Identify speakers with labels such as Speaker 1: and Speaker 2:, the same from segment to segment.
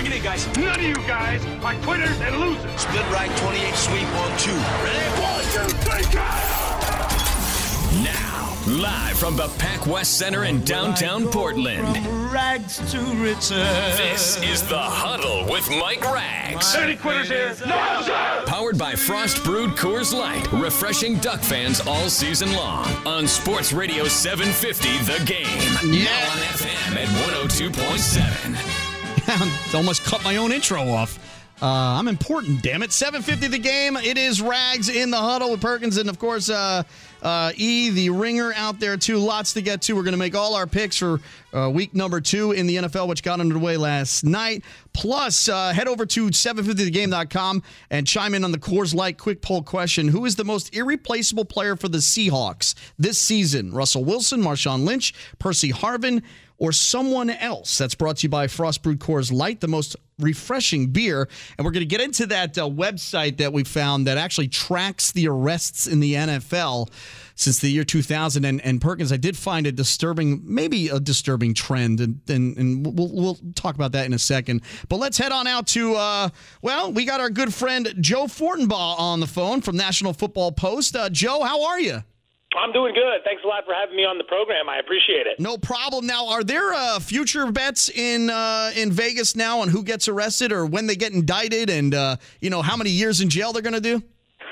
Speaker 1: Bring it in, guys.
Speaker 2: None of you guys are quitters and losers.
Speaker 3: Split right 28 sweep on two. Ready?
Speaker 2: One, two, three, go!
Speaker 4: Now, live from the Pac West Center in downtown Portland.
Speaker 5: rags to riches.
Speaker 4: This is The Huddle with Mike Rags.
Speaker 2: Any quitters here? No, sir!
Speaker 4: Powered by Frost Brewed Coors Light, refreshing Duck fans all season long. On Sports Radio 750, The Game.
Speaker 6: Yeah.
Speaker 4: Now on FM at 102.7.
Speaker 6: almost cut my own intro off. Uh, I'm important, damn it. 750 the game. It is Rags in the huddle with Perkins and, of course, uh, uh, E, the ringer out there, too. Lots to get to. We're going to make all our picks for uh, week number two in the NFL, which got underway last night. Plus, uh, head over to 750thegame.com and chime in on the Coors Light quick poll question Who is the most irreplaceable player for the Seahawks this season? Russell Wilson, Marshawn Lynch, Percy Harvin, or someone else. That's brought to you by Frost Brewed Coors Light, the most refreshing beer. And we're going to get into that uh, website that we found that actually tracks the arrests in the NFL since the year 2000. And, and Perkins, I did find a disturbing, maybe a disturbing trend, and, and, and we'll, we'll talk about that in a second. But let's head on out to, uh, well, we got our good friend Joe Fortenbaugh on the phone from National Football Post. Uh, Joe, how are you?
Speaker 7: I'm doing good. Thanks a lot for having me on the program. I appreciate it.
Speaker 6: No problem. Now, are there uh, future bets in uh, in Vegas now on who gets arrested or when they get indicted, and uh, you know how many years in jail they're going to do?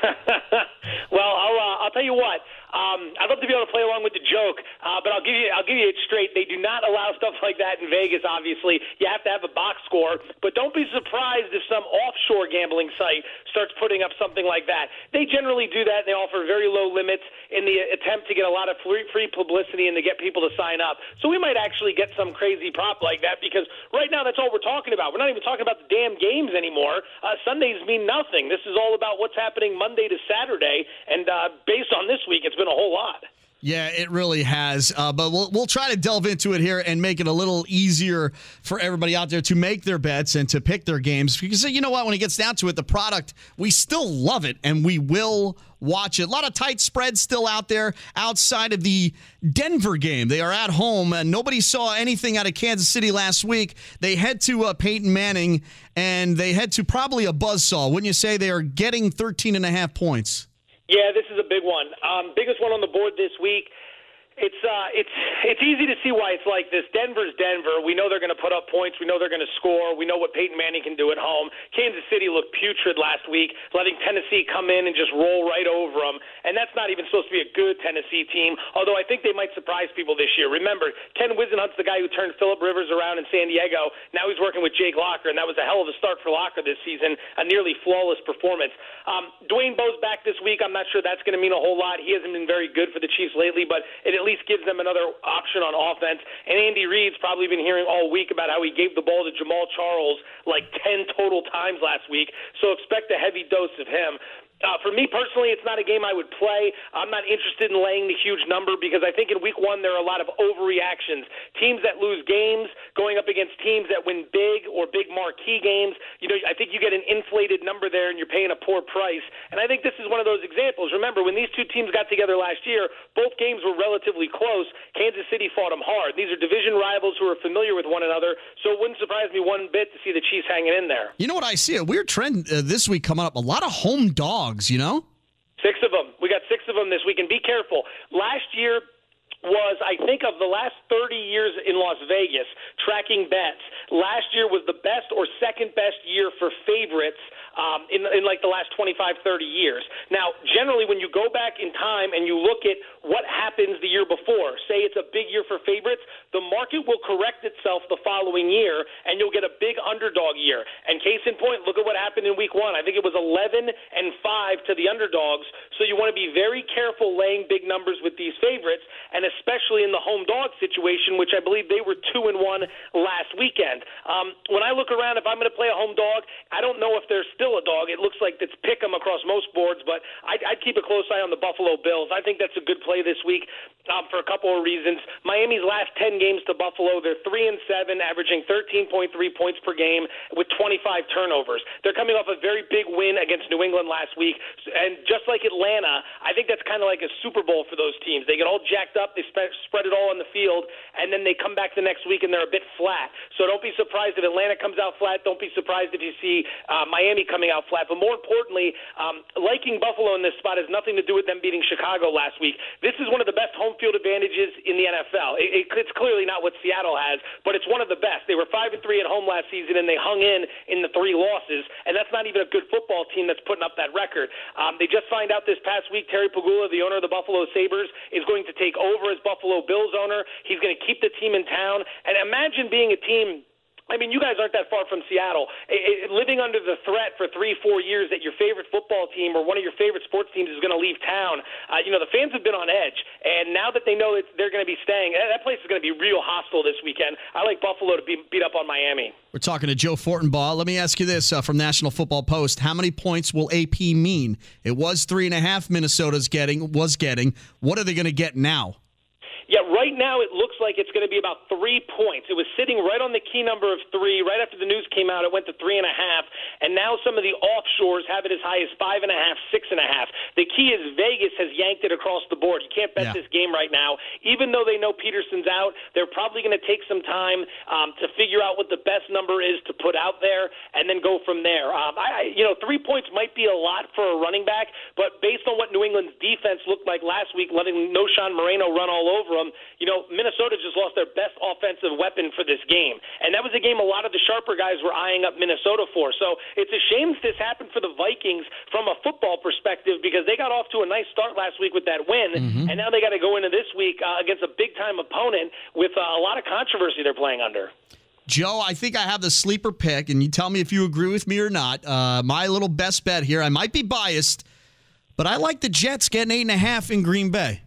Speaker 7: well, I'll uh, I'll tell you what. Um, I'd love to be able to play along with the joke, uh, but I'll give you I'll give you it straight. They do not allow stuff like that in Vegas. Obviously, you have to have a box score, but don't be surprised if some offshore gambling site starts putting up something like that. They generally do that, and they offer very low limits in the attempt to get a lot of free, free publicity and to get people to sign up. So we might actually get some crazy prop like that because right now that's all we're talking about. We're not even talking about the damn games anymore. Uh, Sundays mean nothing. This is all about what's happening Monday to Saturday, and uh, based on this week, it's been a whole lot.
Speaker 6: Yeah, it really has. Uh, but we'll we'll try to delve into it here and make it a little easier for everybody out there to make their bets and to pick their games. Because you know what, when it gets down to it, the product we still love it and we will watch it. A lot of tight spreads still out there outside of the Denver game. They are at home and nobody saw anything out of Kansas City last week. They head to uh, Peyton Manning and they head to probably a buzzsaw. Wouldn't you say they are getting 13 and a half points?
Speaker 7: Yeah, this is a big one. Um, biggest one on the board this week. It's uh, it's it's easy to see why it's like this. Denver's Denver. We know they're going to put up points. We know they're going to score. We know what Peyton Manning can do at home. Kansas City looked putrid last week, letting Tennessee come in and just roll right over them. And that's not even supposed to be a good Tennessee team. Although I think they might surprise people this year. Remember, Ken Whisenhunt's the guy who turned Philip Rivers around in San Diego. Now he's working with Jake Locker, and that was a hell of a start for Locker this season. A nearly flawless performance. Um, Dwayne Bowe's back this week. I'm not sure that's going to mean a whole lot. He hasn't been very good for the Chiefs lately, but it at least gives them another option on offense. And Andy Reid's probably been hearing all week about how he gave the ball to Jamaal Charles like 10 total times last week. So expect a heavy dose of him. Uh, for me personally, it's not a game I would play. I'm not interested in laying the huge number because I think in week one there are a lot of overreactions. Teams that lose games going up against teams that win big or big marquee games. You know, I think you get an inflated number there and you're paying a poor price. And I think this is one of those examples. Remember, when these two teams got together last year, both games were relatively close. Kansas City fought them hard. These are division rivals who are familiar with one another, so it wouldn't surprise me one bit to see the Chiefs hanging in there.
Speaker 6: You know what I see? A weird trend uh, this week coming up. A lot of home dogs, you know?
Speaker 7: Six of them. We got six of them this week. And be careful. Last year was, I think, of the last 30 years in Las Vegas, tracking bets. Last year was the best or second best year for favorites um, in, in like the last 25, 30 years. Now, generally, when you go back in time and you look at what happens the year before, say it's a big year for favorites, the market will correct itself the following year, and you'll get a big underdog year. And case in point, look at what happened in Week One. I think it was 11 and five to the underdogs. So you want to be very careful laying big numbers with these favorites, and especially in the home dog situation, which I believe they were two and one last weekend. Um, when I look around, if I'm going to play a home dog, I don't know if they're still a dog. It looks like it's pick 'em across most boards, but I'd, I'd keep a close eye on the Buffalo Bills. I think that's a good play this week um, for a couple of reasons. Miami's last 10 games to Buffalo, they're three and seven, averaging 13.3 points per game with 25 turnovers. They're coming off a very big win against New England last week, and just like Atlanta, I think that's kind of like a Super Bowl for those teams. They get all jacked up, They spread it all on the field, and then they come back the next week and they're a bit flat. So don't be surprised if Atlanta comes out flat. Don't be surprised if you see uh, Miami coming out flat. But more importantly, um, liking Buffalo in this spot has nothing to do with them beating Chicago last week. This is one of the best home field advantages in the NFL. It, it, it's clearly not what Seattle has, but it's one of the best. They were five and three at home last season, and they hung in in the three losses. And that's not even a good football team that's putting up that record. Um, they just find out this past week Terry Pegula, the owner of the Buffalo Sabres, is going to take over as Buffalo Bills owner. He's going to keep the team in town. And imagine being a team I mean, you guys aren't that far from Seattle. It, it, living under the threat for three, four years that your favorite football team or one of your favorite sports teams is going to leave town, uh, you know, the fans have been on edge. And now that they know that they're going to be staying, that place is going to be real hostile this weekend. I like Buffalo to be beat up on Miami.
Speaker 6: We're talking to Joe Fortenbaugh. Let me ask you this uh, from National Football Post: How many points will AP mean? It was three and a half. Minnesota's getting was getting. What are they going to get now?
Speaker 7: Yeah, right now it looks like it's going to be about three points. It was sitting right on the key number of three. Right after the news came out, it went to three and a half, and now some of the offshores have it as high as five and a half, six and a half. The key is Vegas has yanked it across the board. You can't bet
Speaker 6: Yeah.
Speaker 7: this game right now, even though they know Peterson's out. They're probably going to take some time um, to figure out what the best number is to put out there, and then go from there. Um, I, I- you know, three points might be a lot for a running back, but based on what New England's defense looked like last week, letting Knowshon Moreno run all over them, you know, Minnesota just lost their best offensive weapon for this game, and that was a game a lot of the sharper guys were eyeing up Minnesota for. So it's a shame this happened for the Vikings from a football perspective because they got off to a nice start last week with that win, and now they got to go into this week uh, against a big time opponent with uh, a lot of controversy they're playing under.
Speaker 6: Joe, I think I have the sleeper pick, and you tell me if you agree with me or not. Uh, my little best bet here. I might be biased, but I like the Jets getting eight and a half in Green Bay.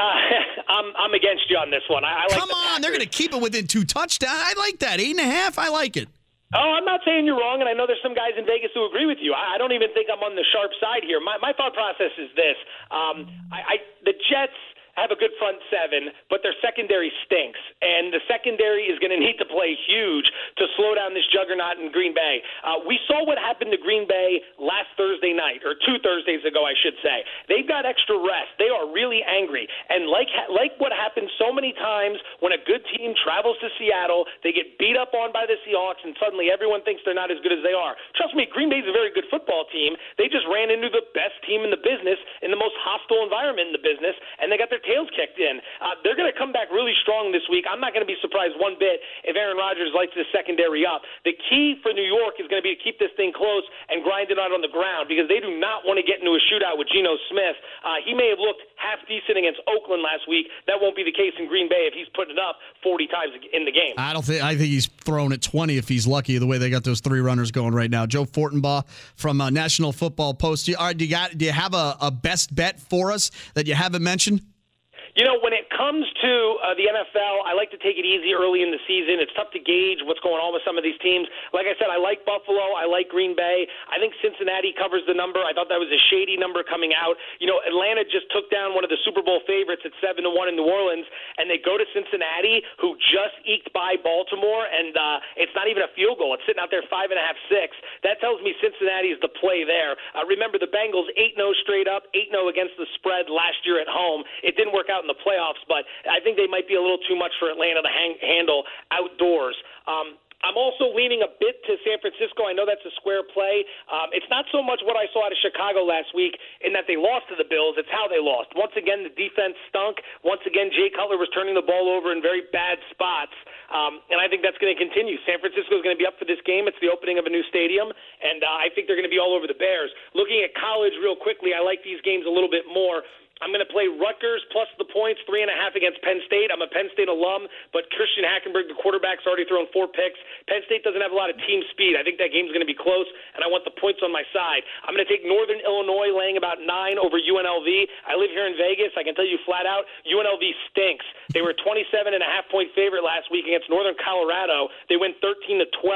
Speaker 7: Uh, I'm I'm against you on this one. I, I like
Speaker 6: Come
Speaker 7: the
Speaker 6: on, they're going to keep it within two touchdowns. I like that eight and a half. I like it.
Speaker 7: Oh, I'm not saying you're wrong, and I know there's some guys in Vegas who agree with you. I, I don't even think I'm on the sharp side here. My my thought process is this: um, I, I the Jets have a good front seven, but their secondary stinks, and the secondary is going to need to play huge to slow down this juggernaut in Green Bay. Uh, we saw what happened to Green Bay last Thursday night, or two Thursdays ago, I should say. They've got extra rest. They are really angry, and like like what happened so many times when a good team travels to Seattle, they get beat up on by the Seahawks, and suddenly everyone thinks they're not as good as they are. Trust me, Green Bay's a very good football team. They just ran into the best team in the business in the most hostile environment in the business, and they got their tails kicked in. Uh, they're going to come back really strong this week. I'm not going to be surprised one bit if Aaron Rodgers lights this secondary up. The key for New York is going to be to keep this thing close and grind it out on the ground because they do not want to get into a shootout with Geno Smith. Uh, he may have looked half decent against Oakland last week. That won't be the case in Green Bay if he's putting it up 40 times in the game.
Speaker 6: I don't think. I think he's thrown at twenty if he's lucky. The way they got those three runners going right now. Joe Fortenbaugh from uh, National Football Post. Do you, are, do you got? Do you have a, a best bet for us that you haven't mentioned?
Speaker 7: You know, when it comes to uh, the NFL, I like to take it easy early in the season. It's tough to gauge what's going on with some of these teams. Like I said, I like Buffalo. I like Green Bay. I think Cincinnati covers the number. I thought that was a shady number coming out. You know, Atlanta just took down one of the Super Bowl favorites at seven to one in New Orleans, and they go to Cincinnati, who just eked by Baltimore, and uh, it's not even a field goal. It's sitting out there five and a half, six. That tells me Cincinnati is the play there. Uh, remember, the Bengals eight 0 straight up, eight 0 against the spread last year at home. It didn't work out in the playoffs, but I think they might be a little too much for Atlanta to hang, handle outdoors. Um, I'm also leaning a bit to San Francisco. I know that's a square play. Um, it's not so much what I saw out of Chicago last week in that they lost to the Bills. It's how they lost. Once again, the defense stunk. Once again, Jay Cutler was turning the ball over in very bad spots. Um, and I think that's going to continue. San Francisco is going to be up for this game. It's the opening of a new stadium, and uh, I think they're going to be all over the Bears. Looking at college real quickly, I like these games a little bit more. I'm going to play Rutgers plus the points, three and a half against Penn State. I'm a Penn State alum, but Christian Hackenberg, the quarterback's already thrown four picks. Penn State doesn't have a lot of team speed. I think that game's going to be close, and I want the points on my side. I'm going to take Northern Illinois laying about nine over UNLV. I live here in Vegas. I can tell you flat out, UNLV stinks. They were 27 and a half point favorite last week against Northern Colorado. They went 13 to 12.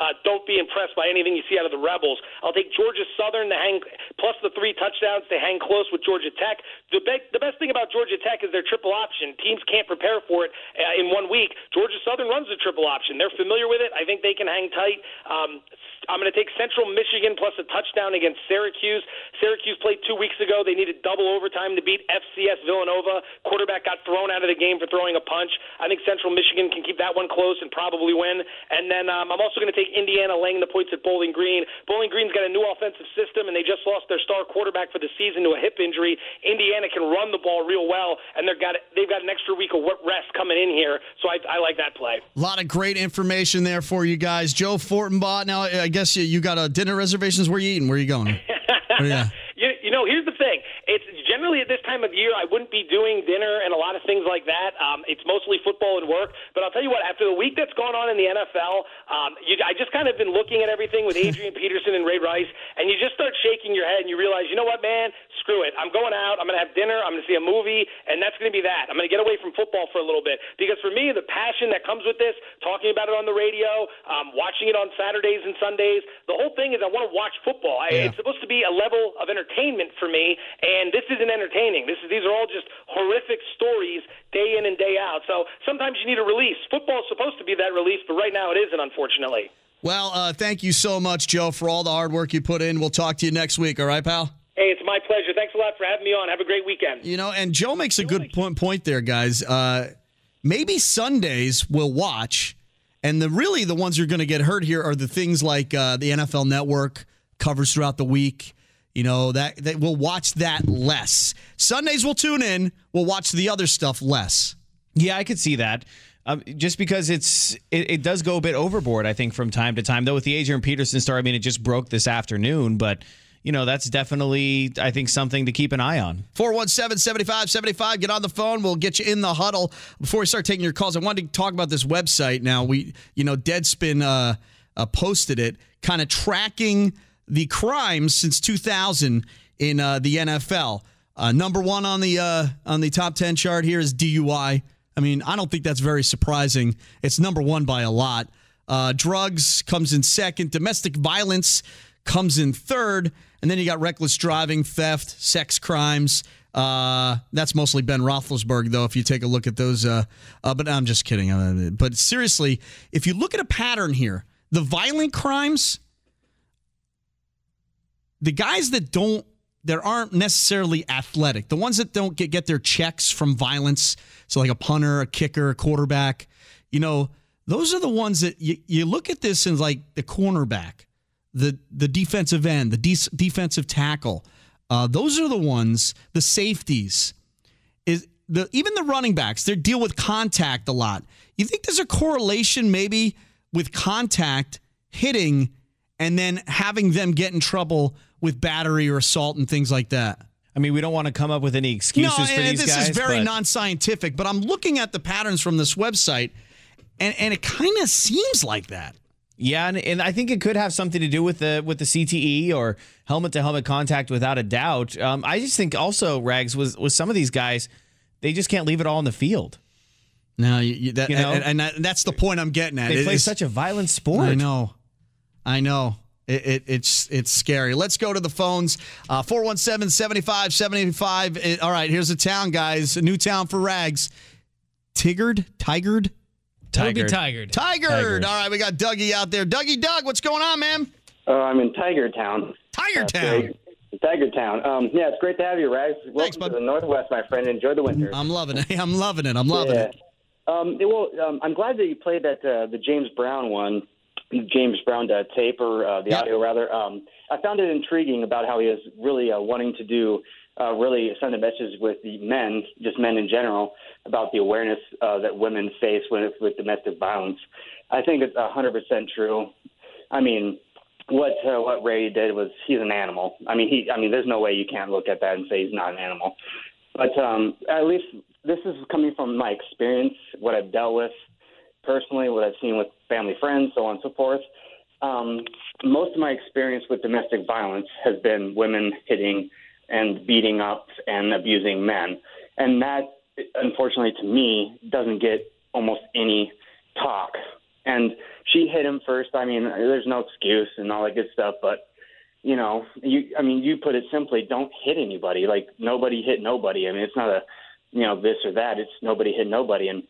Speaker 7: Uh, don't be impressed by anything you see out of the Rebels. I'll take Georgia Southern to hang plus the three touchdowns to hang close with Georgia Tech. The, be- the best thing about Georgia Tech is their triple option. Teams can't prepare for it uh, in one week. Georgia Southern runs the triple option. They're familiar with it. I think they can hang tight. Um, I'm going to take Central Michigan plus a touchdown against Syracuse. Syracuse played two weeks ago. They needed double overtime to beat FCS Villanova. Quarterback got thrown out of the game for throwing a punch. I think Central Michigan can keep that one close and probably win. And then um, I'm also going to take Indiana laying the points at Bowling Green. Bowling Green's got a new offensive system, and they just lost their star quarterback for the season to a hip injury. Indiana can run the ball real well, and they've got they've got an extra week of rest coming in here. So I, I like that play.
Speaker 6: A lot of great information there for you guys. Joe Fortenbaugh. Now, I guess you, you got a dinner reservations. Where you eating? Where you going?
Speaker 7: yeah. you, you know, here's the thing. It's generally at this time of year, I wouldn't be doing dinner and a lot of things like that. Um, it's mostly football and work. But I'll tell you what, after the week that's gone on in the NFL, um, you, I just kind of been looking at everything with Adrian Peterson and Ray Rice, and you just start shaking your head and you realize, you know what, man, screw it. I'm going out. I'm going to have dinner. I'm going to see a movie, and that's going to be that. I'm going to get away from football for a little bit because for me, the passion that comes with this, talking about it on the radio, um, watching it on Saturdays and Sundays, the whole thing is I want to watch football. I, It's supposed to be a level of entertainment for me, and this isn't entertaining. This is these are all just horrific stories day in and day out. So sometimes you need a release. Football is supposed to be that release, but right now it isn't, unfortunately.
Speaker 6: Well, uh, thank you so much, Joe, for all the hard work you put in. We'll talk to you next week. All right, pal.
Speaker 7: Hey, it's my pleasure. Thanks a lot for having me on. Have a great weekend.
Speaker 6: You know, and Joe makes a good point, point there, guys. Uh, maybe Sundays we'll watch, and the really the ones you're going to get hurt here are the things like uh, the NFL Network covers throughout the week. You know that, that we'll watch that less. Sundays we'll tune in. We'll watch the other stuff less.
Speaker 1: Yeah, I could see that. Um, just because it's it, it does go a bit overboard, I think, from time to time. Though with the Adrian Peterson story, I mean, it just broke this afternoon, but you know that's definitely I think something to keep an eye on.
Speaker 6: 417 7575. Get on the phone. We'll get you in the huddle. Before we start taking your calls, I wanted to talk about this website now. We, you know, Deadspin uh, uh, posted it, kind of tracking the crimes since 2000 in uh, the NFL. Uh, number one on the uh, on the top 10 chart here is DUI. I mean, I don't think that's very surprising. It's number one by a lot. Uh, drugs comes in second. Domestic violence comes in third. And then you got reckless driving, theft, sex crimes. Uh, that's mostly Ben Roethlisberger, though, if you take a look at those. Uh, uh, but I'm just kidding. Uh, But seriously, if you look at a pattern here, the violent crimes, the guys that don't, that aren't necessarily athletic, the ones that don't get, get their checks from violence, so like a punter, a kicker, a quarterback, you know, those are the ones that you, you look at this and like the cornerback, the the defensive end, the de- defensive tackle. Uh, those are the ones, the safeties, is the even the running backs. They deal with contact a lot. You think there's a correlation maybe with contact hitting and then having them get in trouble with battery or assault and things like that?
Speaker 1: I mean, we don't want to come up with any excuses
Speaker 6: no,
Speaker 1: for
Speaker 6: and
Speaker 1: these
Speaker 6: this
Speaker 1: guys.
Speaker 6: is very
Speaker 1: but-
Speaker 6: non-scientific, but I'm looking at the patterns from this website, and and it kind of seems like that.
Speaker 1: Yeah, and, and I think it could have something to do with the with the CTE or helmet to helmet contact, without a doubt. Um, I just think also Rags was with some of these guys, they just can't leave it all in the field.
Speaker 6: No, you, you, that,
Speaker 1: You know?
Speaker 6: and, and that, that's the point I'm getting at.
Speaker 1: They
Speaker 6: It
Speaker 1: play
Speaker 6: is-
Speaker 1: such a violent sport.
Speaker 6: I know, I know. It, it, it's it's scary. Let's go to the phones. Uh, 417 75 75. All right, here's a town, guys. A new town for Rags. Tigard? Tigered?
Speaker 8: That'll be Tigered.
Speaker 6: Tigered.
Speaker 1: Tigered.
Speaker 6: All right, we got Dougie out there. Dougie Doug, what's going on, man?
Speaker 9: Uh, I'm in Tiger Town.
Speaker 6: Tiger Town.
Speaker 9: Tiger Town. Um, yeah, it's great to have you, Rags. Welcome
Speaker 6: bud.
Speaker 9: to the Northwest, my friend. Enjoy the winter.
Speaker 6: I'm loving it. I'm loving it. I'm loving
Speaker 9: yeah.
Speaker 6: it.
Speaker 9: Um, well, um, I'm glad that you played that uh, the James Brown one, James Brown uh, tape or uh, the
Speaker 6: Yeah.
Speaker 9: audio rather. Um, I found it intriguing about how he is really uh, wanting to do uh, really send a message with the men, just men in general, about the awareness uh, that women face with with domestic violence. I think it's a 100% true. I mean, what uh, what Ray did was he's an animal. I mean, he. I mean, there's no way you can't look at that and say he's not an animal. But um, at least this is coming from my experience, what I've dealt with personally, what I've seen with family friends, so on and so forth. Um, most of my experience with domestic violence has been women hitting and beating up and abusing men, and that, unfortunately, to me, doesn't get almost any talk. And she hit him first. I mean, there's no excuse and all that good stuff, but you know, you I mean, you put it simply, don't hit anybody. Like nobody hit nobody. I mean, it's not a you know this or that. It's nobody hit nobody, and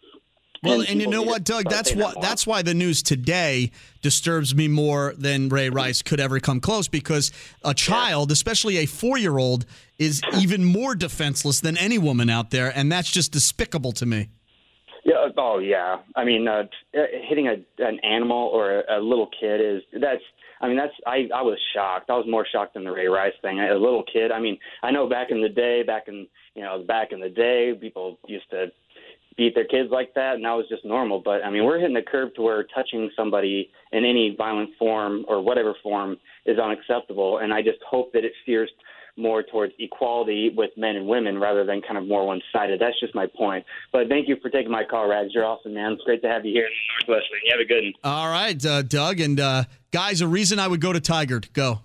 Speaker 6: Well, and you know what, Doug? That's
Speaker 9: saying that
Speaker 6: what that's why the news today disturbs me more than Ray Rice could ever come close because a child, especially a four year old, is even more defenseless than any woman out there, and that's just despicable to me.
Speaker 9: Yeah. Oh, yeah. I mean, uh, hitting a an animal or a, a little kid is that's. I mean, that's. I I was shocked. I was more shocked than the Ray Rice thing. A little kid. I mean, I know back in the day, back in you know, back in the day, people used to beat their kids like that, and that was just normal. But I mean, we're hitting the curve to where touching somebody in any violent form or whatever form is unacceptable. And I just hope that it steers more towards equality with men and women rather than kind of more one sided. That's just my point. But thank you for taking my call, Rags. You're awesome, man. It's great to have you here in the Northwest. Man. You have a good one.
Speaker 6: All right, uh, Doug and uh, guys, a reason I would go to Tigard. Go.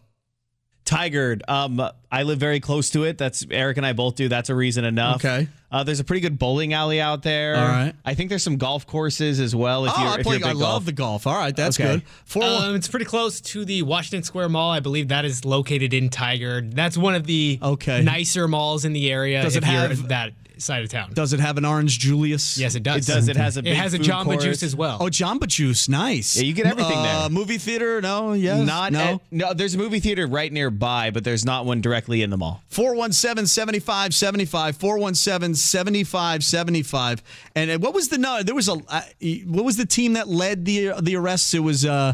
Speaker 1: Tigard. Um, I live very close to it. That's Eric and I both do. That's a reason enough.
Speaker 6: Okay.
Speaker 1: Uh, there's a pretty good bowling alley out there.
Speaker 6: All right.
Speaker 1: I think there's some golf courses as well. If
Speaker 6: oh,
Speaker 1: you're,
Speaker 6: I
Speaker 1: if
Speaker 6: play.
Speaker 1: you're a
Speaker 6: I
Speaker 1: big
Speaker 6: love
Speaker 1: golf.
Speaker 6: the golf. All right, that's
Speaker 1: Okay.
Speaker 6: good. Four.
Speaker 8: Um, it's pretty close to the Washington Square Mall. I believe that is located in Tiger. That's one of the
Speaker 6: Okay.
Speaker 8: nicer malls in the area.
Speaker 6: Does it have-
Speaker 8: that side of town?
Speaker 6: does it have an orange Julius?
Speaker 8: yes, it does.
Speaker 1: It does. It has a
Speaker 8: It has a Jamba
Speaker 1: court.
Speaker 8: Juice as well.
Speaker 6: Oh, Jamba Juice, nice.
Speaker 1: Yeah, you get everything
Speaker 6: uh,
Speaker 1: there.
Speaker 6: Movie theater? No, yes,
Speaker 1: Not
Speaker 6: no.
Speaker 1: at- no. There's a movie theater right nearby, but there's not one directly in the mall.
Speaker 6: 417 7575 417 7575 and uh, what was the no there was a uh, what was the team that led the the arrests it was uh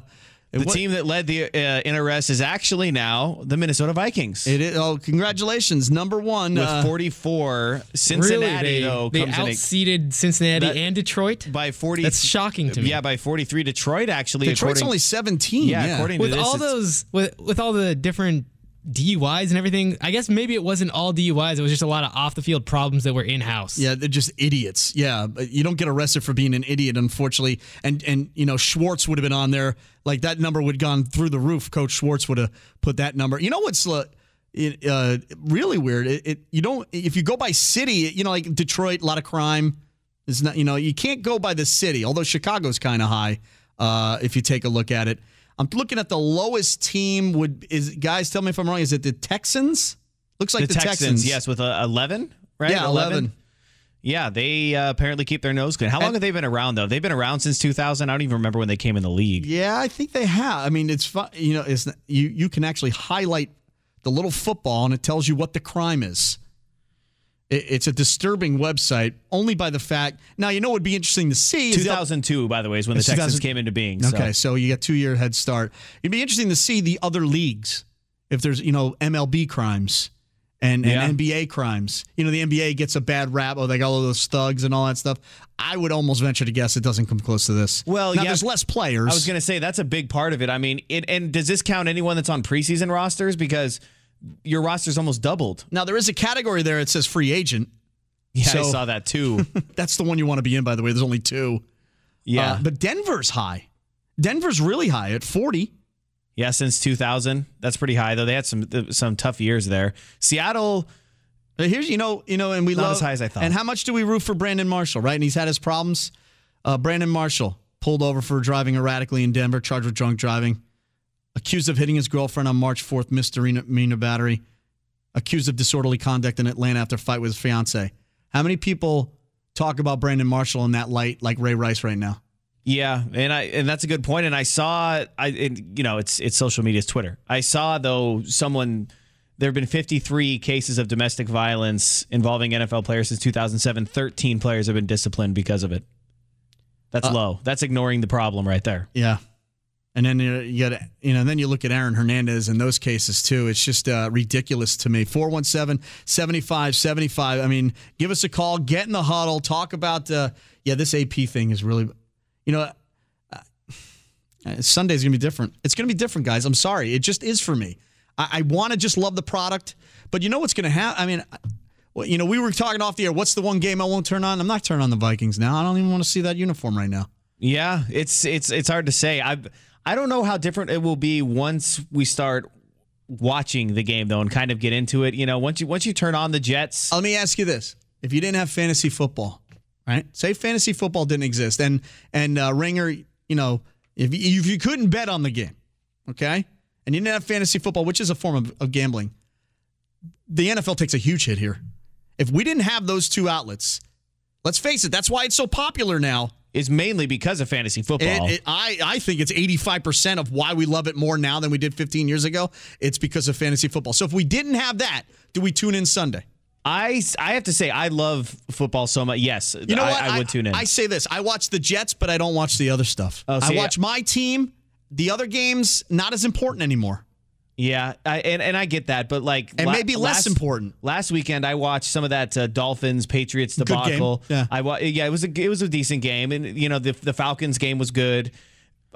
Speaker 1: The
Speaker 6: what-
Speaker 1: team that led the uh, in arrest is actually now the Minnesota Vikings.
Speaker 6: it is, oh congratulations number 1
Speaker 1: with
Speaker 6: uh,
Speaker 1: 44. Cincinnati
Speaker 8: really? They,
Speaker 1: though
Speaker 8: they
Speaker 1: comes in a,
Speaker 8: outseeded Cincinnati
Speaker 1: That-
Speaker 8: and Detroit.
Speaker 1: by 40.
Speaker 8: That's shocking to me.
Speaker 1: Yeah, by 43. Detroit actually.
Speaker 6: Detroit's only 17
Speaker 1: Yeah,
Speaker 6: yeah,
Speaker 1: according
Speaker 8: with
Speaker 1: to this,
Speaker 8: all those with with all the different DUIs and everything. I guess maybe it wasn't all DUIs. It was just a lot of off the field problems that were in house.
Speaker 6: Yeah, they're just idiots. Yeah, you don't get arrested for being an idiot, unfortunately. And and you know Schwartz would have been on there. Like that number would gone through the roof. Coach Schwartz would have put that number. You know what's uh, uh, really weird? It, it you don't if you go by city. You know, like Detroit, a lot of crime. It's not. You know, you can't go by the city. Although Chicago's kind of high. Uh, if you take a look at it, I'm looking at the lowest team. Would is guys? Tell me if I'm wrong. Is it the Texans? Looks like
Speaker 1: the,
Speaker 6: the,
Speaker 1: Texans, yes, with a 11, right?
Speaker 6: Yeah, 11.
Speaker 1: Yeah, they uh, apparently keep their nose clean. How long
Speaker 6: And-
Speaker 1: have they been around though? They've been around since 2000. I don't even remember when they came in the league.
Speaker 6: Yeah, I think they have. I mean, it's fun. You know, it's you. You can actually highlight the little football, and it tells you what the crime is. It, it's a disturbing website, only by the fact. Now, you know, what would be interesting to see.
Speaker 1: 2002, by the way, is when the Texans came into being. So.
Speaker 6: Okay, so you get two year head start. It'd be interesting to see the other leagues if there's you know MLB crimes and,
Speaker 1: Yeah.
Speaker 6: and NBA crimes. You know the NBA gets a bad rap. Oh, they got all those thugs and all that stuff. I would almost venture to guess it doesn't come close to this.
Speaker 1: Well,
Speaker 6: now
Speaker 1: yeah,
Speaker 6: there's less players.
Speaker 1: I was going to say that's a big part of it. I mean, it, and does this count anyone that's on preseason rosters? Because your roster's almost doubled.
Speaker 6: now there is a category there. that says free agent.
Speaker 1: Yeah, I saw that too.
Speaker 6: That's the one you want to be in. By the way, there's only two.
Speaker 1: Yeah,
Speaker 6: Uh, but Denver's high. Denver's really high at 40.
Speaker 1: yeah, since 2000, that's pretty high though. They had some some tough years there. Seattle,
Speaker 6: Here's you know you know, and we
Speaker 1: Not
Speaker 6: love
Speaker 1: as high as I thought.
Speaker 6: And how much do we root for Brandon Marshall? Right, and he's had his problems. Uh, Brandon Marshall pulled over for driving erratically in Denver, charged with drunk driving. Accused of hitting his girlfriend on March 4th, misdemeanor battery. Accused of disorderly conduct in Atlanta after a fight with his fiance. How many people talk about Brandon Marshall in that light, like Ray Rice right now?
Speaker 1: Yeah, and I and that's a good point. And I saw, I and, you know, it's it's social media, it's Twitter. I saw though someone. There have been 53 cases of domestic violence involving NFL players since 2007. 13 players have been disciplined because of it. That's
Speaker 6: Uh,
Speaker 1: low. That's ignoring the problem right there.
Speaker 6: Yeah. And then you got you know, then you look at Aaron Hernandez in those cases too. It's just uh, ridiculous to me. 417-7575. I mean, give us a call, get in the huddle, talk about uh yeah, this AP thing is really you know, uh, Sunday's going to be different. It's going to be different, guys. I'm sorry. It just is for me. I, I want to just love the product, but you know what's going to happen? I mean, well, you know, we were talking off the air. What's the one game I won't turn on? I'm not turning on the Vikings now. I don't even want to see that uniform right now.
Speaker 1: Yeah, it's it's it's hard to say. I I don't know how different it will be once we start watching the game though and kind of get into it. You know, once you once you turn on the Jets,
Speaker 6: Let me ask you this: If you didn't have fantasy football, right? Say fantasy football didn't exist, and and uh, Ringer, you know, if you, if you couldn't bet on the game, okay, and you didn't have fantasy football, which is a form of, of gambling, the NFL takes a huge hit here. If we didn't have those two outlets, let's face it, that's why it's so popular now.
Speaker 1: Is mainly because of fantasy football.
Speaker 6: It, it, I, I think it's 85% of why we love it more now than we did 15 years ago. It's because of fantasy football. So if we didn't have that, do we tune in Sunday?
Speaker 1: I, I have to say I love football so much. Yes,
Speaker 6: You know
Speaker 1: I,
Speaker 6: what?
Speaker 1: I would tune in.
Speaker 6: I say this: I watch the Jets, but I don't watch the other stuff.
Speaker 1: Oh,
Speaker 6: I
Speaker 1: see,
Speaker 6: watch my team. The other games not as important anymore,
Speaker 1: yeah, I, and and I get that, but like
Speaker 6: and
Speaker 1: la-
Speaker 6: maybe less
Speaker 1: last-
Speaker 6: important.
Speaker 1: Last weekend, I watched some of that uh, Dolphins Patriots debacle.
Speaker 6: Yeah.
Speaker 1: I wa- yeah, it was a it was a decent game, and you know the the Falcons game was good.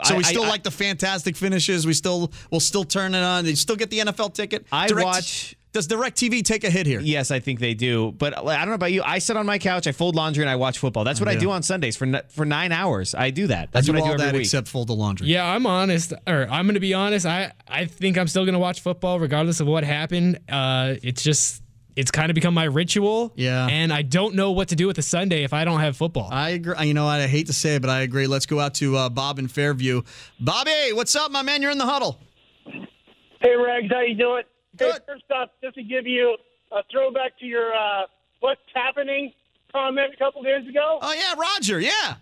Speaker 6: So
Speaker 1: I-
Speaker 6: we still
Speaker 1: I-
Speaker 6: like the fantastic finishes. We still we'll still turn it on. They still get the NFL ticket.
Speaker 1: I watch-
Speaker 6: Does Directv take a hit here?
Speaker 1: Yes, I think they do. But I don't know about you. I sit on my couch, I fold laundry, and I watch football. That's what I do on Sundays for for nine hours. I do that.
Speaker 6: I
Speaker 1: That's
Speaker 6: do
Speaker 1: what I
Speaker 6: all
Speaker 1: do every
Speaker 6: that
Speaker 1: week.
Speaker 6: except fold the laundry.
Speaker 8: Yeah, I'm honest, or I'm going to be honest. I, I think I'm still going to watch football regardless of what happened. Uh, it's just, it's kind of become my ritual.
Speaker 6: Yeah.
Speaker 8: And I don't know what to do with a Sunday if I don't have football.
Speaker 6: I agree. You know. I hate to say it, but I agree. Let's go out to uh, Bob in Fairview. Bobby, what's up, my man? You're in the huddle.
Speaker 10: Hey, Rags, how you doing? Hey,
Speaker 6: Good.
Speaker 10: first off, just to give you a throwback to your uh, "What's Happening" comment a couple days ago.
Speaker 6: Oh yeah, Roger. Yeah.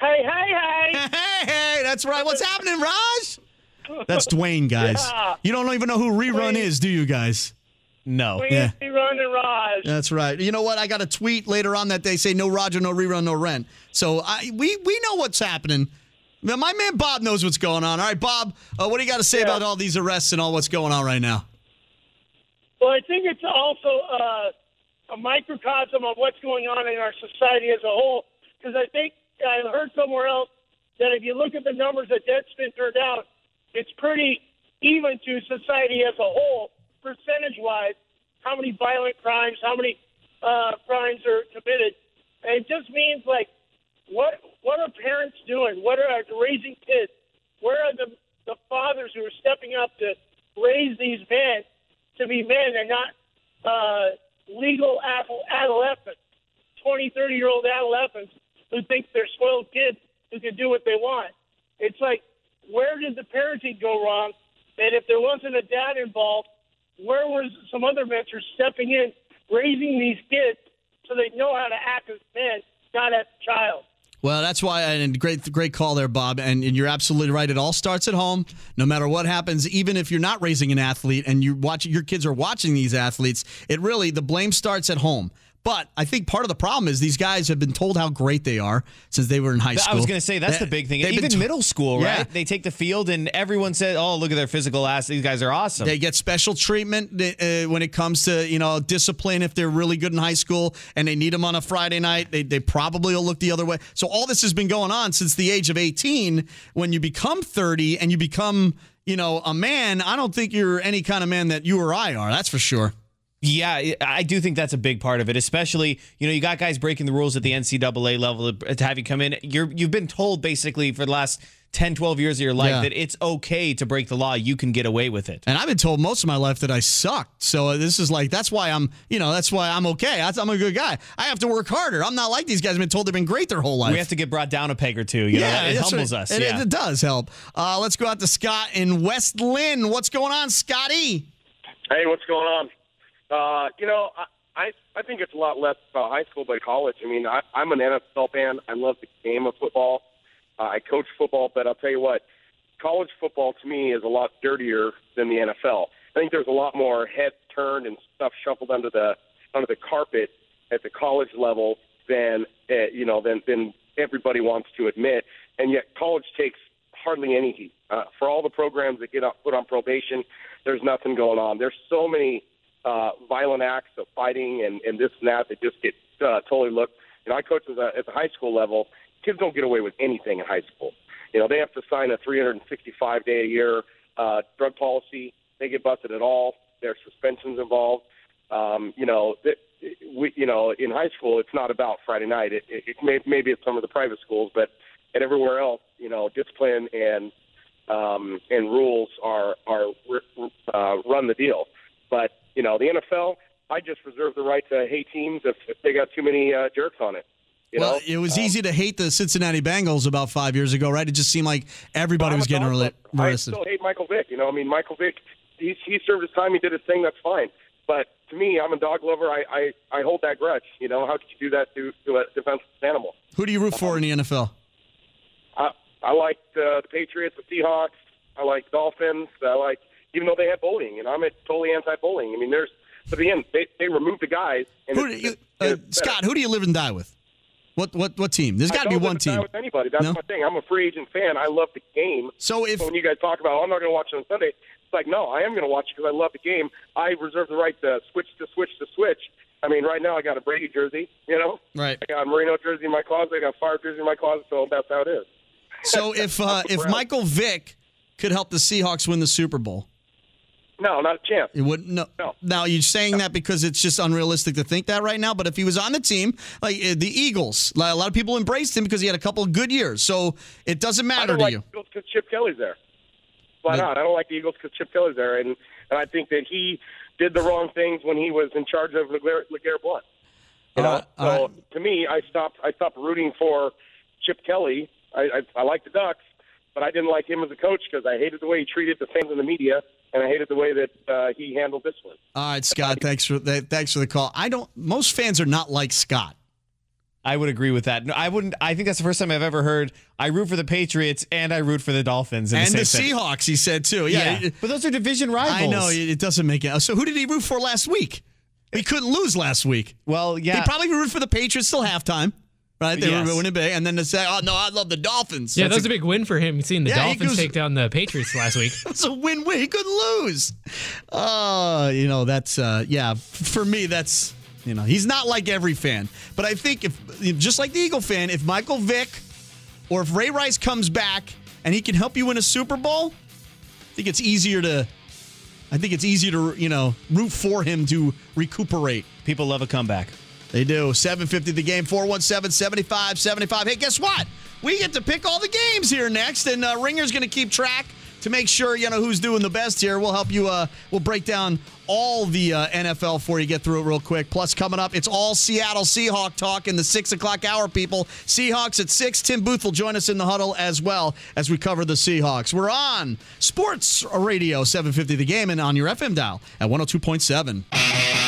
Speaker 10: Hey, hey, hey!
Speaker 6: Hey, hey, that's right. What's happening, Raj? That's Dwayne, guys.
Speaker 10: Yeah.
Speaker 6: You don't even know who Rerun
Speaker 10: Dwayne.
Speaker 6: is, do you guys?
Speaker 1: No.
Speaker 10: We
Speaker 6: Yeah.
Speaker 10: yeah. run and Raj.
Speaker 6: That's right. You know what? I got a tweet later on that day say no Roger, no rerun, no rent. So I we we know what's happening. Now, my man Bob knows what's going on. All right, Bob, uh, what do you got to say
Speaker 10: Yeah.
Speaker 6: about all these arrests and all what's going on right now?
Speaker 10: Well, I think it's also uh, a microcosm of what's going on in our society as a whole. Because I think I heard somewhere else that if you look at the numbers that Deadspin turned out, it's pretty even to society as a whole, percentage wise, how many violent crimes, how many uh, crimes are committed. And it just means like, what what are parents doing? What are raising kids? Where are the the fathers who are stepping up to raise these men to be men and not uh, legal adol- adolescents, 20, 30 year old adolescents who think they're spoiled kids who can do what they want. It's like, where did the parenting go wrong? And if there wasn't a dad involved, where was some other mentors stepping in, raising these kids so they know how to act as men, not as a child?
Speaker 6: Well, that's why, and great, great call there, Bob. And, and you're absolutely right. It all starts at home. No matter what happens, even if you're not raising an athlete and you watch your kids are watching these athletes, it really the blame starts at home. But I think part of the problem is these guys have been told how great they are since they were in high school.
Speaker 1: I was going to say that's
Speaker 6: They-
Speaker 1: the big thing. Even
Speaker 6: t-
Speaker 1: middle school,
Speaker 6: Yeah.
Speaker 1: right? They take the field and everyone says, "Oh, look at their physical ass. These guys are awesome."
Speaker 6: They get special treatment uh, when it comes to you know discipline if they're really good in high school and they need them on a Friday night. They, they probably will look the other way. So all this has been going on since the age of 18. When you become 30 and you become you know a man, I don't think you're any kind of man that you or I are. That's for sure.
Speaker 1: Yeah, I do think that's a big part of it. Especially, you know, you got guys breaking the rules at the NCAA level to have you come in. You're you've been told basically for the last 10, 12 years of your life
Speaker 6: Yeah.
Speaker 1: that it's okay to break the law. You can get away with it.
Speaker 6: And I've been told most of my life that I sucked. So this is like that's why I'm you know that's why I'm okay. I'm a good guy. I have to work harder. I'm not like these guys. I've been told they've been great their whole life.
Speaker 1: We have to get brought down a peg or two. You know, it humbles
Speaker 6: what-
Speaker 1: us.
Speaker 6: It,
Speaker 1: yeah.
Speaker 6: it does help. Uh, let's go out to Scott in West Linn. What's going on, Scotty?
Speaker 11: Hey, what's going on? Uh, you know, I, I I think it's a lot less about high school but college. I mean, I, I'm an NFL fan. I love the game of football. Uh, I coach football, but I'll tell you what, college football to me is a lot dirtier than the NFL. I think there's a lot more heads turned and stuff shuffled under the under the carpet at the college level than uh, you know than than everybody wants to admit. And yet, college takes hardly any heat. Uh, for all the programs that get put on probation, there's nothing going on. There's so many uh, violent acts of fighting and, and this and that that just get uh, totally looked. You know, I coach at the, at the high school level. Kids don't get away with anything in high school. You know, they have to sign a 365 day a year uh, drug policy. They get busted at all. There's suspensions involved. Um, you know, that we, you know, in high school, it's not about Friday night. It, it, it may, maybe at some of the private schools, but at everywhere else, you know, discipline and um, and rules are are uh, run the deal. But you know, the NFL, I just reserve the right to hate teams if, if they got too many uh, jerks on it. You
Speaker 6: well,
Speaker 11: know?
Speaker 6: it was
Speaker 11: Um,
Speaker 6: easy to hate the Cincinnati Bengals about five years ago, right? It just seemed like everybody was getting
Speaker 11: lover. I
Speaker 6: arrested.
Speaker 11: still hate Michael Vick. You know, I mean, Michael Vick, he, he served his time. He did his thing. That's fine. But to me, I'm a dog lover. I, I, I hold that grudge. You know, how could you do that to, to a defenseless animal?
Speaker 6: Who do you root for in the NFL?
Speaker 11: I, I like the, the Patriots, the Seahawks. I like Dolphins. I like, even though they have bullying, and I'm totally anti-bullying. I mean, there's, but again, they, they removed the guys. And
Speaker 6: Who do you, uh. Scott, who do you live and die with? What what what team? There's got to be one
Speaker 11: live and die
Speaker 6: team.
Speaker 11: With anybody, that's
Speaker 6: No?
Speaker 11: my thing. I'm a free agent fan. I love the game.
Speaker 6: So if
Speaker 11: when you guys talk about, oh, I'm not going to watch it on Sunday, it's like, no, I am going to watch it because I love the game. I reserve the right to switch to switch to switch. I mean, right now I got a Brady jersey, you know.
Speaker 6: Right.
Speaker 11: I got a Marino jersey in my closet. I got a Fire jersey in my closet. So that's how it is.
Speaker 6: So if uh, if Michael Vick could help the Seahawks win the Super Bowl,
Speaker 11: No, not a chance.
Speaker 6: it wouldn't. No. Now you're saying that because it's just unrealistic to think that right now. But if he was on the team, like uh, the Eagles, like, a lot of people embraced him because he had a couple of good years. So it doesn't
Speaker 11: I
Speaker 6: matter
Speaker 11: don't
Speaker 6: to
Speaker 11: like
Speaker 6: you.
Speaker 11: because Chip Kelly's there. Why
Speaker 6: But-
Speaker 11: not? I don't like the Eagles because Chip Kelly's there, and and I think that he did the wrong things when he was in charge of LeGarrette, LeGarrette Blunt. You know,
Speaker 6: Uh,
Speaker 11: so to me, I stopped. I stopped rooting for Chip Kelly. I, I, I like the Ducks, but I didn't like him as a coach because I hated the way he treated the fans and the media, and I hated the way that uh, he handled this one.
Speaker 6: All right, Scott. Thanks for that. Thanks for the call. I don't. Most fans are not like Scott.
Speaker 1: I would agree with that. No, I wouldn't. I think that's the first time I've ever heard. I root for the Patriots and I root for the Dolphins in
Speaker 6: and
Speaker 1: the,
Speaker 6: the
Speaker 1: same sentence.
Speaker 6: Seahawks, he said too. Yeah,
Speaker 1: Yeah, but those are division rivals.
Speaker 6: I know it it doesn't make it. So who did he root for last week? He couldn't lose last week.
Speaker 1: Well, yeah.
Speaker 6: He probably rooted for the Patriots till halftime, right? They
Speaker 1: Yes.
Speaker 6: were winning big, and then to say, "Oh no, I love the Dolphins."
Speaker 8: Yeah,
Speaker 6: That's
Speaker 8: that was a big win for him seeing the
Speaker 6: Yeah, he
Speaker 8: Dolphins
Speaker 6: goes-
Speaker 8: take down the Patriots last week.
Speaker 6: It's a win-win. He couldn't lose. Uh, you know, that's uh yeah, for me that's you know, he's not like every fan. But I think if just like the Eagle fan, if Michael Vick or if Ray Rice comes back and he can help you win a Super Bowl, I think it's easier to I think it's easier to, you know, root for him to recuperate.
Speaker 1: People love a comeback.
Speaker 6: They do. 750 the game, 417 75 75. Hey, guess what? We get to pick all the games here next, and uh, Ringer's going to keep track to make sure you know who's doing the best here. We'll help you. Uh, we'll break down all the uh, NFL for you. Get through it real quick. Plus, coming up, it's all Seattle Seahawk talk in the six o'clock hour. People, Seahawks at six. Tim Booth will join us in the huddle as well as we cover the Seahawks. We're on Sports Radio 750 the game and on your FM dial at 102.7.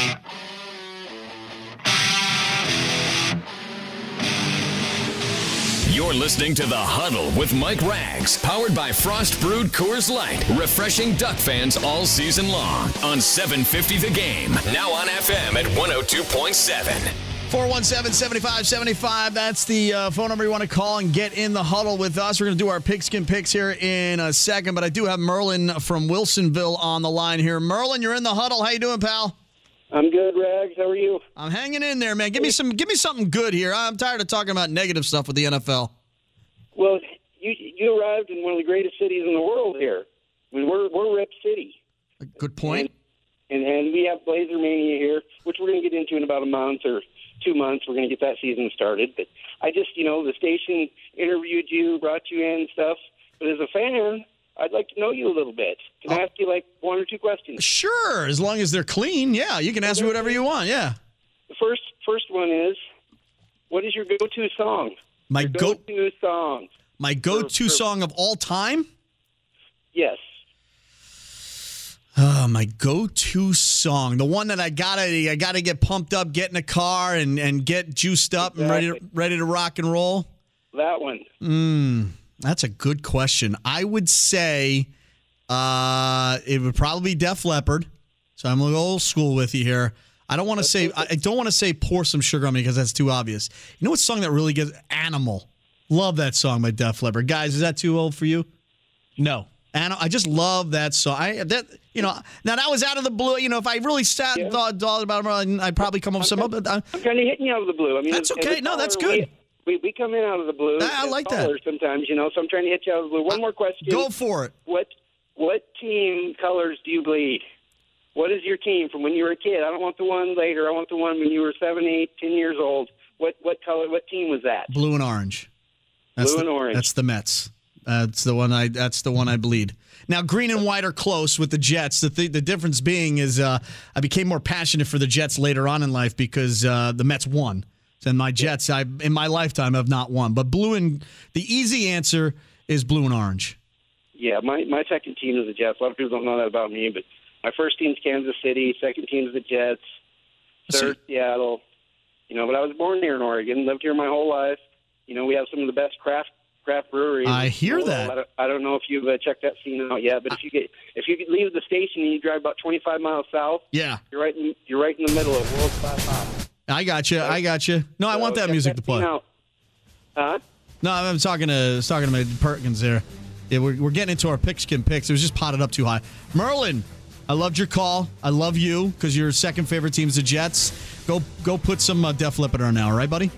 Speaker 4: You're listening to The Huddle with Mike Rags, powered by Frost Brewed Coors Light, refreshing Duck fans all season long on 750 The Game, now on FM at 102.7.
Speaker 6: 417 7575. That's the uh, phone number you want to call and get in the huddle with us. We're going to do our pigskin picks here in a second, but I do have Merlin from Wilsonville on the line here. Merlin, you're in the huddle. How you doing, pal?
Speaker 12: I'm good, Rags. How are you?
Speaker 6: I'm hanging in there, man. Give me some give me something good here. I'm tired of talking about negative stuff with the NFL.
Speaker 12: Well, you you arrived in one of the greatest cities in the world here. I mean, we're we're Rip City,
Speaker 6: Good point.
Speaker 12: and and we have Blazer Mania here, which we're going to get into in about a month or two months. We're going to get that season started. But I just, you know, the station interviewed you, brought you in, stuff. But as a fan, I'd like to know you a little bit. Can I oh. ask you like one or two questions?
Speaker 6: Sure, as long as they're clean. Yeah, you can ask me whatever you want. Yeah.
Speaker 12: The first first one is, what is your go-to song?
Speaker 6: My go
Speaker 12: Go-to song.
Speaker 6: my go-to song of all time?
Speaker 12: Yes.
Speaker 6: Oh, my go-to song, the one that I gotta, I gotta get pumped up, get in a car, and and get juiced up and ready, to, ready to rock and roll.
Speaker 12: That one.
Speaker 6: Mm, that's a good question. I would say uh, it would probably be Def Leppard. So I'm a little old school with you here. I don't want to say I I don't want to say pour some sugar on me because that's too obvious. You know what song that really gets Animal? Love that song by Def Leppard. Guys, is that too old for you?
Speaker 1: No.
Speaker 6: And I just love that song. I that you know now that was out of the blue. You know, if I really sat and thought, thought about it, I'd probably come up with some. But uh,
Speaker 12: I'm kind of hitting you out of the blue. I mean,
Speaker 6: That's
Speaker 12: as- as
Speaker 6: okay. No, that's good.
Speaker 12: We, we we come in out of the blue.
Speaker 6: I- I like that.
Speaker 12: Sometimes, you know, so I'm trying to hit you out of the blue. One more question.
Speaker 6: go for it.
Speaker 12: What what team colors do you bleed? What is your team from when you were a kid? I don't want the one later. I want the one when you were seven, eight, ten years old. What what color? What team was that?
Speaker 6: Blue and orange. That's
Speaker 12: Blue
Speaker 6: the,
Speaker 12: and orange.
Speaker 6: That's the Mets. That's the one I. That's the one I bleed. Now, green and white are close with the Jets. The th- the difference being is uh, I became more passionate for the Jets later on in life because uh, the Mets won. And my Jets, I in my lifetime have not won. But blue and the easy answer is blue and orange.
Speaker 12: Yeah, my my second team is the Jets. A lot of people don't know that about me, but my first team's Kansas City. Second team's the Jets. Third, Seattle. You know, but I was born here in Oregon, lived here my whole life. You know, we have some of the best craft craft breweries.
Speaker 6: I hear that.
Speaker 12: I don't, I don't know if you've uh, checked that scene out yet, but if you get if you leave the station and you drive about 25 miles south,
Speaker 6: Yeah,
Speaker 12: you're right in you're right in the middle of world class hops.
Speaker 6: I got you. I got you. No, I want that music to play.
Speaker 12: out. Huh?
Speaker 6: No, I'm talking to I was talking to my Perkins there. Yeah, we're, we're getting into our pigskin picks. It was just potted up too high. Merlin, I loved your call. I love you because your second favorite team's the Jets. Go go put some uh, Def Leppard on now, all right, buddy?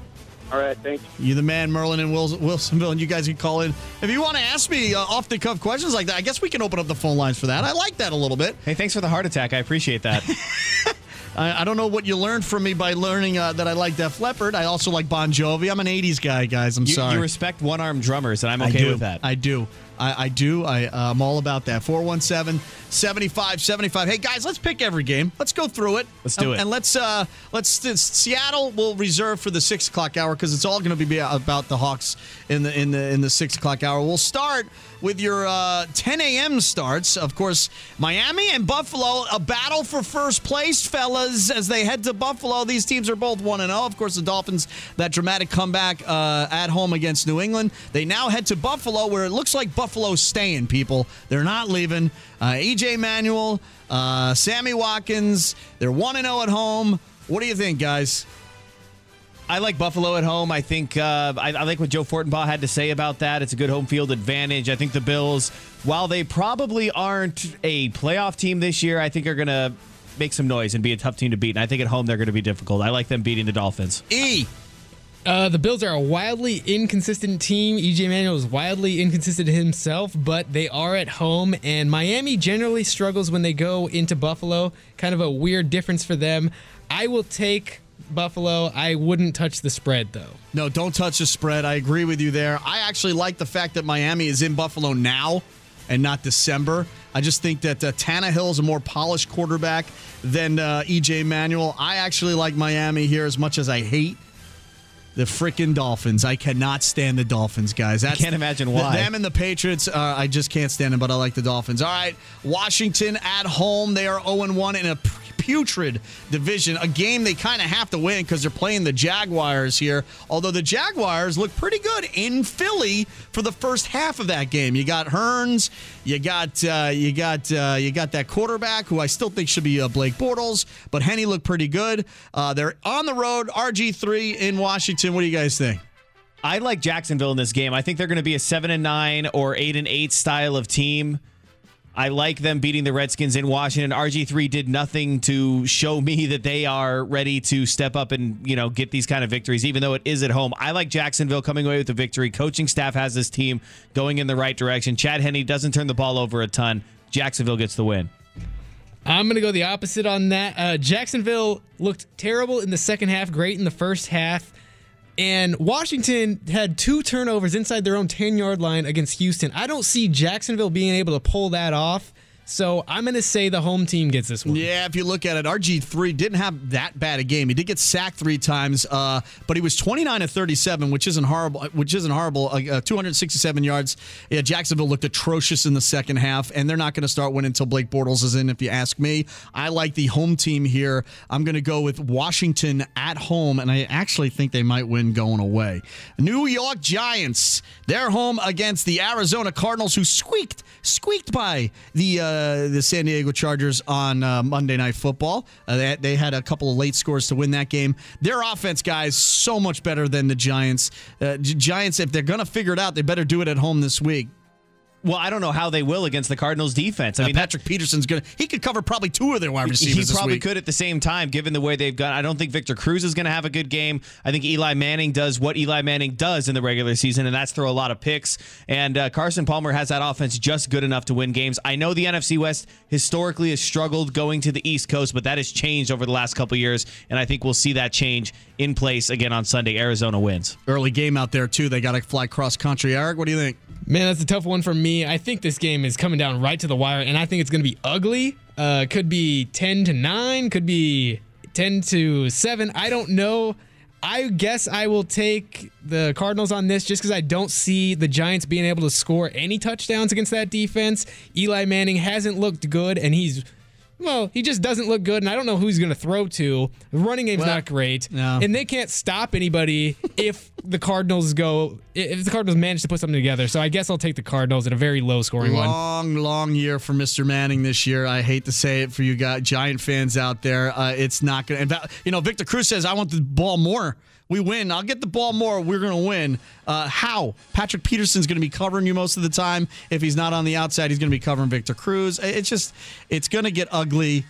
Speaker 12: All right, thanks.
Speaker 6: You You the man, Merlin and Wils- Wilsonville, and you guys can call in if you want to ask me uh, off the cuff questions like that. I guess we can open up the phone lines for that. I like that a little bit.
Speaker 1: Hey, thanks for the heart attack. I appreciate that.
Speaker 6: I, I don't know what you learned from me by learning uh, that I like Def Leppard. I also like Bon Jovi. I'm an '80s guy, guys. I'm
Speaker 1: you,
Speaker 6: sorry.
Speaker 1: you respect one armed drummers, and I'm
Speaker 6: I
Speaker 1: okay
Speaker 6: do.
Speaker 1: with that.
Speaker 6: I do. I, I do. I, uh, I'm all about that. 417 75 75. Hey, guys, let's pick every game. Let's go through it.
Speaker 1: Let's do
Speaker 6: And-
Speaker 1: it.
Speaker 6: And let's, uh, let's, Seattle will reserve for the six o'clock hour because it's all going to be about the Hawks in the, in the, in the six o'clock hour. We'll start with your uh, 10 a.m. starts. Of course, Miami and Buffalo, a battle for first place, fellas, as they head to Buffalo. These teams are both 1 0. Of course, the Dolphins, that dramatic comeback uh, at home against New England. They now head to Buffalo, where it looks like Buffalo's staying, people. They're not leaving. Uh, EJ Manuel, uh, Sammy Watkins, they're 1 0 at home. What do you think, guys?
Speaker 1: I like Buffalo at home. I think uh, I, I like what Joe Fortenbaugh had to say about that. It's a good home field advantage. I think the Bills, while they probably aren't a playoff team this year, I think are going to make some noise and be a tough team to beat. And I think at home they're going to be difficult. I like them beating the Dolphins.
Speaker 6: E.
Speaker 8: Uh, the Bills are a wildly inconsistent team. EJ Manuel is wildly inconsistent himself, but they are at home, and Miami generally struggles when they go into Buffalo. Kind of a weird difference for them. I will take Buffalo. I wouldn't touch the spread, though.
Speaker 6: No, don't touch the spread. I agree with you there. I actually like the fact that Miami is in Buffalo now and not December. I just think that uh, Tannehill is a more polished quarterback than uh, EJ Manuel. I actually like Miami here as much as I hate the freaking Dolphins. I cannot stand the Dolphins, guys. That's
Speaker 1: can't imagine why.
Speaker 6: them and the Patriots, uh, I just can't stand them, but I like the Dolphins. All right, Washington at home. They are 0 1 in a putrid division. A game they kind of have to win because they're playing the Jaguars here. Although the Jaguars look pretty good in Philly for the first half of that game. You got Hurns, you got uh, you got uh, you got that quarterback who I still think should be uh, Blake Bortles, but Henne looked pretty good. Uh, they're on the road. RG three in Washington. What do you guys think?
Speaker 1: I like Jacksonville in this game. I think they're going to be a seven and nine or eight and eight style of team. I like them beating the Redskins in Washington. RG3 did nothing to show me that they are ready to step up and, you know, get these kind of victories, even though it is at home. I like Jacksonville coming away with the victory. Coaching staff has this team going in the right direction. Chad Henne doesn't turn the ball over a ton. Jacksonville gets the win.
Speaker 8: I'm going to go the opposite on that. Uh, Jacksonville looked terrible in the second half, great in the first half. And Washington had two turnovers inside their own 10 yard line against Houston. I don't see Jacksonville being able to pull that off. So I'm going to say the home team gets this one.
Speaker 6: Yeah, if you look at it, RG3 didn't have that bad a game. He did get sacked three times, uh, but he was 29 to 37, which isn't horrible. Which isn't horrible. Uh, 267 yards. Yeah, Jacksonville looked atrocious in the second half, and they're not going to start winning until Blake Bortles is in. If you ask me, I like the home team here. I'm going to go with Washington at home, and I actually think they might win going away. New York Giants. They're home against the Arizona Cardinals, who squeaked squeaked by the uh, the San Diego Chargers on uh, Monday Night Football. Uh, they, they had a couple of late scores to win that game. Their offense, guys, so much better than the Giants. Uh, Giants, if they're going to figure it out, they better do it at home this week.
Speaker 1: Well, I don't know how they will against the Cardinals defense. I
Speaker 6: I
Speaker 1: mean,
Speaker 6: mean, Patrick Peterson's going to, he could cover probably two of their wide receivers
Speaker 1: He
Speaker 6: this
Speaker 1: probably
Speaker 6: week.
Speaker 1: could at the same time, given the way they've gone. I don't think Victor Cruz is going to have a good game. I think Eli Manning does what Eli Manning does in the regular season, and that's throw a lot of picks. And uh, Carson Palmer has that offense just good enough to win games. I know the NFC West historically has struggled going to the East Coast, but that has changed over the last couple years, and I think we'll see that change in place again on Sunday. Arizona wins.
Speaker 6: Early game out there, too. They got to fly cross country. Eric, what do you think?
Speaker 8: Man, that's a tough one for me. I think this game is coming down right to the wire, and I think it's going to be ugly. Uh, could be 10 to 9, could be 10 to 7. I don't know. I guess I will take the Cardinals on this just because I don't see the Giants being able to score any touchdowns against that defense. Eli Manning hasn't looked good, and he's well, he just doesn't look good, and I don't know who he's going to throw to. The running game's
Speaker 6: Well,
Speaker 8: not great,
Speaker 6: no.
Speaker 8: and they can't stop anybody if the Cardinals go if the Cardinals manage to put something together. So I guess I'll take the Cardinals in a very low scoring one.
Speaker 6: Long, long year for Mr. Manning this year. I hate to say it for you guys, Giant fans out there. Uh, it's not going to. You know, Victor Cruz says, I want the ball more. We win. I'll get the ball more. We're going to win. Uh, how? Patrick Peterson's going to be covering you most of the time. If he's not on the outside, he's going to be covering Victor Cruz. It's just, it's going to get ugly.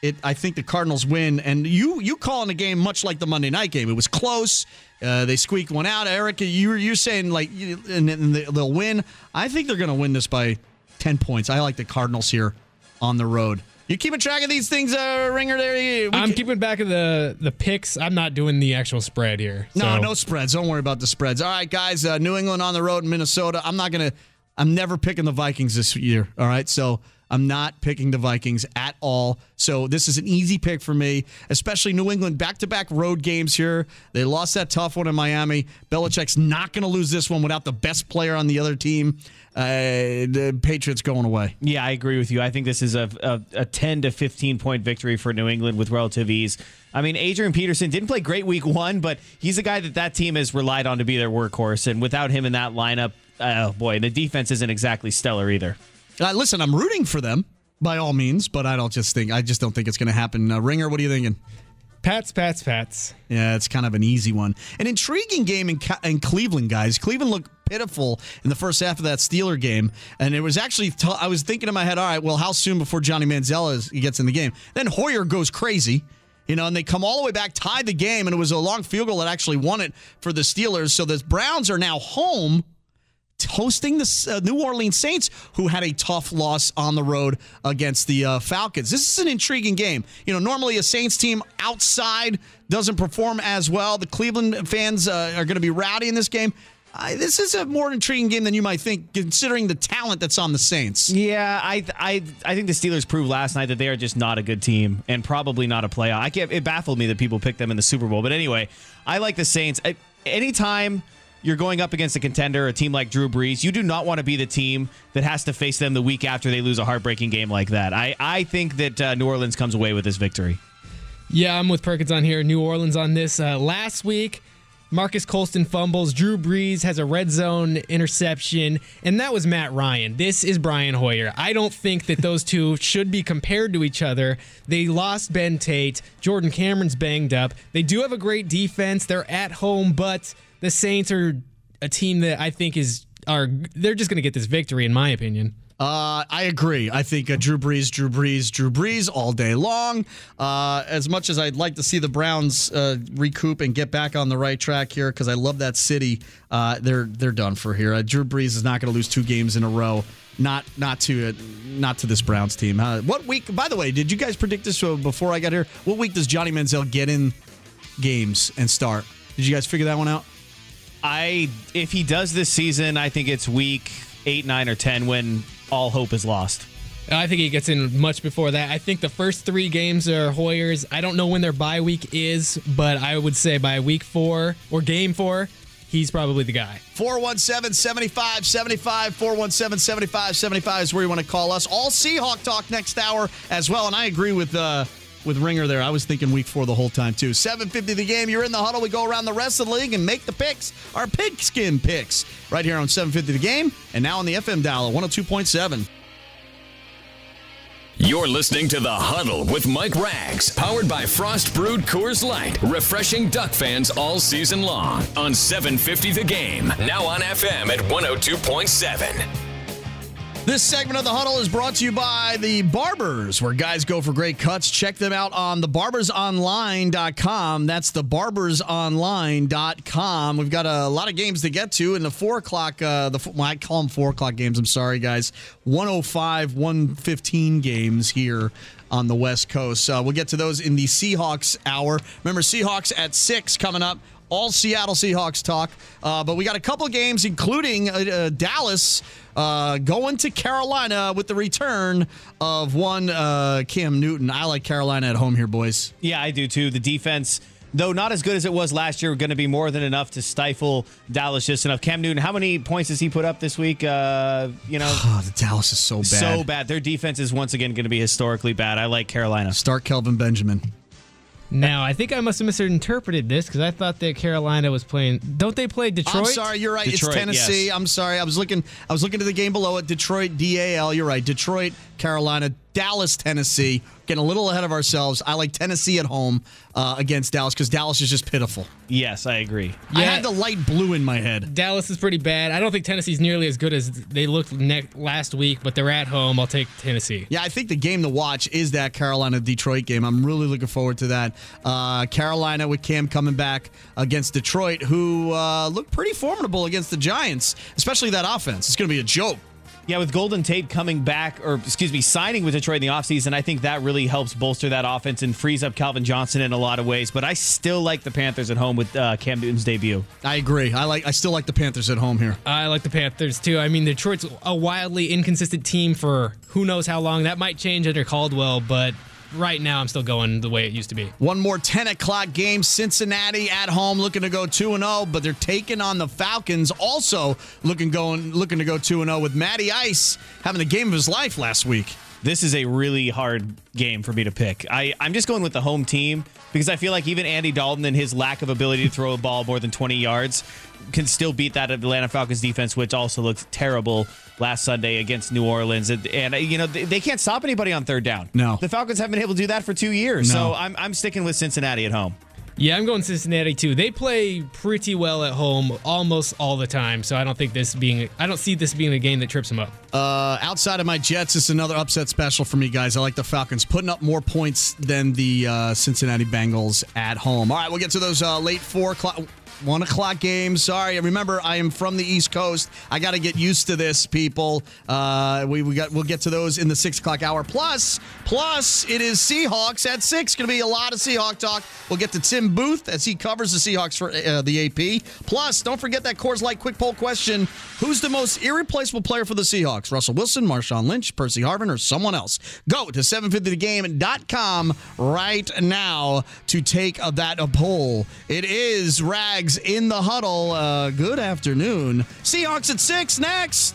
Speaker 6: It, I think the Cardinals win, and you you calling the game much like the Monday night game. It was close. Uh, they squeaked one out. Eric, you you're saying like, and, and they'll win. I think they're going to win this by ten points. I like the Cardinals here on the road. You keeping track of these things, uh, Ringer? There, We
Speaker 8: I'm
Speaker 6: can-
Speaker 8: keeping back of the the picks. I'm not doing the actual spread here.
Speaker 6: No, no spreads. Don't worry about the spreads. All right, guys. Uh, New England on the road in Minnesota. I'm not gonna. I'm never picking the Vikings this year. All right, so I'm not picking the Vikings at all. So this is an easy pick for me, especially New England back to back road games here. They lost that tough one in Miami. Belichick's not going to lose this one without the best player on the other team. Uh, the Patriots going away.
Speaker 1: Yeah, I agree with you. I think this is a, a, a 10 to 15 point victory for New England with relative ease. I mean, Adrian Peterson didn't play great week one, but he's a guy that that team has relied on to be their workhorse. And without him in that lineup, oh boy, the defense isn't exactly stellar either.
Speaker 6: Uh, listen, I'm rooting for them by all means, but I don't just think I just don't think it's going to happen. Uh, Ringer, what are you thinking?
Speaker 8: Pats, Pats, Pats.
Speaker 6: Yeah, it's kind of an easy one. An intriguing game in, in Cleveland, guys. Cleveland looked pitiful in the first half of that Steeler game, and it was actually t- I was thinking in my head, all right, well, how soon before Johnny Manziel is, he gets in the game? Then Hoyer goes crazy. You know, and they come all the way back, tied the game, and it was a long field goal that actually won it for the Steelers. So the Browns are now home hosting the uh, New Orleans Saints, who had a tough loss on the road against the uh, Falcons. This is an intriguing game. You know, normally a Saints team outside doesn't perform as well. The Cleveland fans uh, are going to be rowdy in this game. This is a more intriguing game than you might think, considering the talent that's on the Saints.
Speaker 1: Yeah, I I I think the Steelers proved last night that they are just not a good team and probably not a playoff. I can't, it baffled me that people picked them in the Super Bowl. But anyway, I like the Saints. I, anytime you're going up against a contender, a team like Drew Brees, you do not want to be the team that has to face them the week after they lose a heartbreaking game like that. I, I think that uh, New Orleans comes away with this victory.
Speaker 8: Yeah, I'm with Perkins on here. New Orleans on this. Uh, last week, Marques Colston fumbles. Drew Brees has a red zone interception, and that was Matt Ryan. This is Brian Hoyer. I don't think that those two should be compared to each other. They lost Ben Tate. Jordan Cameron's banged up. They do have a great defense. They're at home, but the Saints are a team that I think is are they're just going to get this victory, in my opinion.
Speaker 6: Uh, I agree. I think uh, Drew Brees, Drew Brees, Drew Brees all day long. Uh, as much as I'd like to see the Browns uh, recoup and get back on the right track here, because I love that city, uh, they're they're done for here. Uh, Drew Brees is not going to lose two games in a row. Not not to not to this Browns team. What week? By the way, did you guys predict this before I got here? What week does Johnny Manziel get in games and start? Did you guys figure that one out?
Speaker 1: I if he does this season, I think it's week eight, nine, or ten when all hope is lost.
Speaker 8: I think he gets in much before that. I think the first three games are Hoyer's. I don't know when their bye week is, but I would say by week four or game four, he's probably the guy.
Speaker 6: 417 75 75. 417 75 75 is where you want to call us. All Seahawk talk next hour as well. And I agree with uh, with Ringer there. I was thinking week four the whole time, too. 750 the game. You're in the huddle. We go around the rest of the league and make the picks, our pigskin picks, right here on 750 the game and now on the FM dial at 102.7.
Speaker 4: You're listening to The Huddle with Mike Rags, powered by Frost Brewed Coors Light, refreshing Duck fans all season long on 750 The Game, now on FM at 102.7.
Speaker 6: This segment of the huddle is brought to you by the Barbers, where guys go for great cuts. Check them out on thebarbersonline.com. That's thebarbersonline.com. We've got a lot of games to get to in the four o'clock. Uh, the well, I call them four o'clock games. I'm sorry, guys. 105, 115 games here on the West Coast. Uh, we'll get to those in the Seahawks hour. Remember, Seahawks at six coming up all Seattle Seahawks talk. Uh, but we got a couple games, including uh, uh, Dallas uh, going to Carolina with the return of one uh, Cam Newton. I like Carolina at home here, boys.
Speaker 1: Yeah, I do too. The defense though not as good as it was last year, going to be more than enough to stifle Dallas just enough. Cam Newton, how many points does he put up this week? Uh, you know,
Speaker 6: Oh, the Dallas is so bad.
Speaker 1: so bad. Their defense is once again going to be historically bad. I like Carolina.
Speaker 6: Start Kelvin Benjamin.
Speaker 8: Now, I think I must have misinterpreted this because I thought that Carolina was playing. Don't they play Detroit?
Speaker 6: I'm sorry, you're right.
Speaker 1: Detroit,
Speaker 6: it's Tennessee.
Speaker 1: yes.
Speaker 6: I'm sorry. I was looking. I was looking at the game below it. Detroit, DAL. You're right. Detroit, Carolina, Dallas, Tennessee. Getting a little ahead of ourselves. I like Tennessee at home uh, against Dallas because Dallas is just pitiful.
Speaker 1: Yes, I agree.
Speaker 6: I
Speaker 8: Yeah.
Speaker 6: had the light blue in my head.
Speaker 8: Dallas is pretty bad. I don't think Tennessee's nearly as good as they looked ne- last week, but they're at home. I'll take Tennessee.
Speaker 6: Yeah, I think the game to watch is that Carolina Detroit game. I'm really looking forward to that. Uh, Carolina with Cam coming back against Detroit, who uh, looked pretty formidable against the Giants, especially that offense. It's going to be a joke.
Speaker 1: Yeah, with Golden Tate coming back, or excuse me, signing with Detroit in the offseason, I think that really helps bolster that offense and frees up Calvin Johnson in a lot of ways. But I still like the Panthers at home with uh, Cam Newton's debut.
Speaker 6: I agree. I like. I still like the Panthers at home here.
Speaker 8: I like the Panthers too. I mean, Detroit's a wildly inconsistent team for who knows how long. That might change under Caldwell, but right now I'm still going the way it used to be.
Speaker 6: One more 10 o'clock game. Cincinnati at home looking to go 2 and 0, but they're taking on the Falcons also looking going looking to go 2 and 0 with Matty Ice having the game of his life last week.
Speaker 1: This is a really hard game for me to pick. I, I'm just going with the home team because I feel like even Andy Dalton and his lack of ability to throw a ball more than 20 yards can still beat that Atlanta Falcons defense, which also looked terrible last Sunday against New Orleans. And, and uh, you know, they, they can't stop anybody on third down.
Speaker 6: No.
Speaker 1: The Falcons haven't been able to do that for two years.
Speaker 6: No.
Speaker 1: So I'm, I'm sticking with Cincinnati at home.
Speaker 8: Yeah, I'm going Cincinnati too. They play pretty well at home almost all the time, so I don't think this being I don't see this being a game that trips them up.
Speaker 6: Uh, outside of my Jets, it's another upset special for me, guys. I like the Falcons putting up more points than the uh, Cincinnati Bengals at home. All right, we'll get to those uh, late four o'clock. One o'clock game. Sorry, remember I am from the East Coast. I got to get used to this, people. Uh, we, we got we'll get to those in the six o'clock hour. Plus, plus it is Seahawks at six. Going to be a lot of Seahawk talk. We'll get to Tim Booth as he covers the Seahawks for uh, the AP. Plus, don't forget that Coors Light quick poll question: Who's the most irreplaceable player for the Seahawks? Russell Wilson, Marshawn Lynch, Percy Harvin, or someone else? Go to 750thegame.com right now to take that a poll. It is In the huddle. Uh, good afternoon. Seahawks at six next.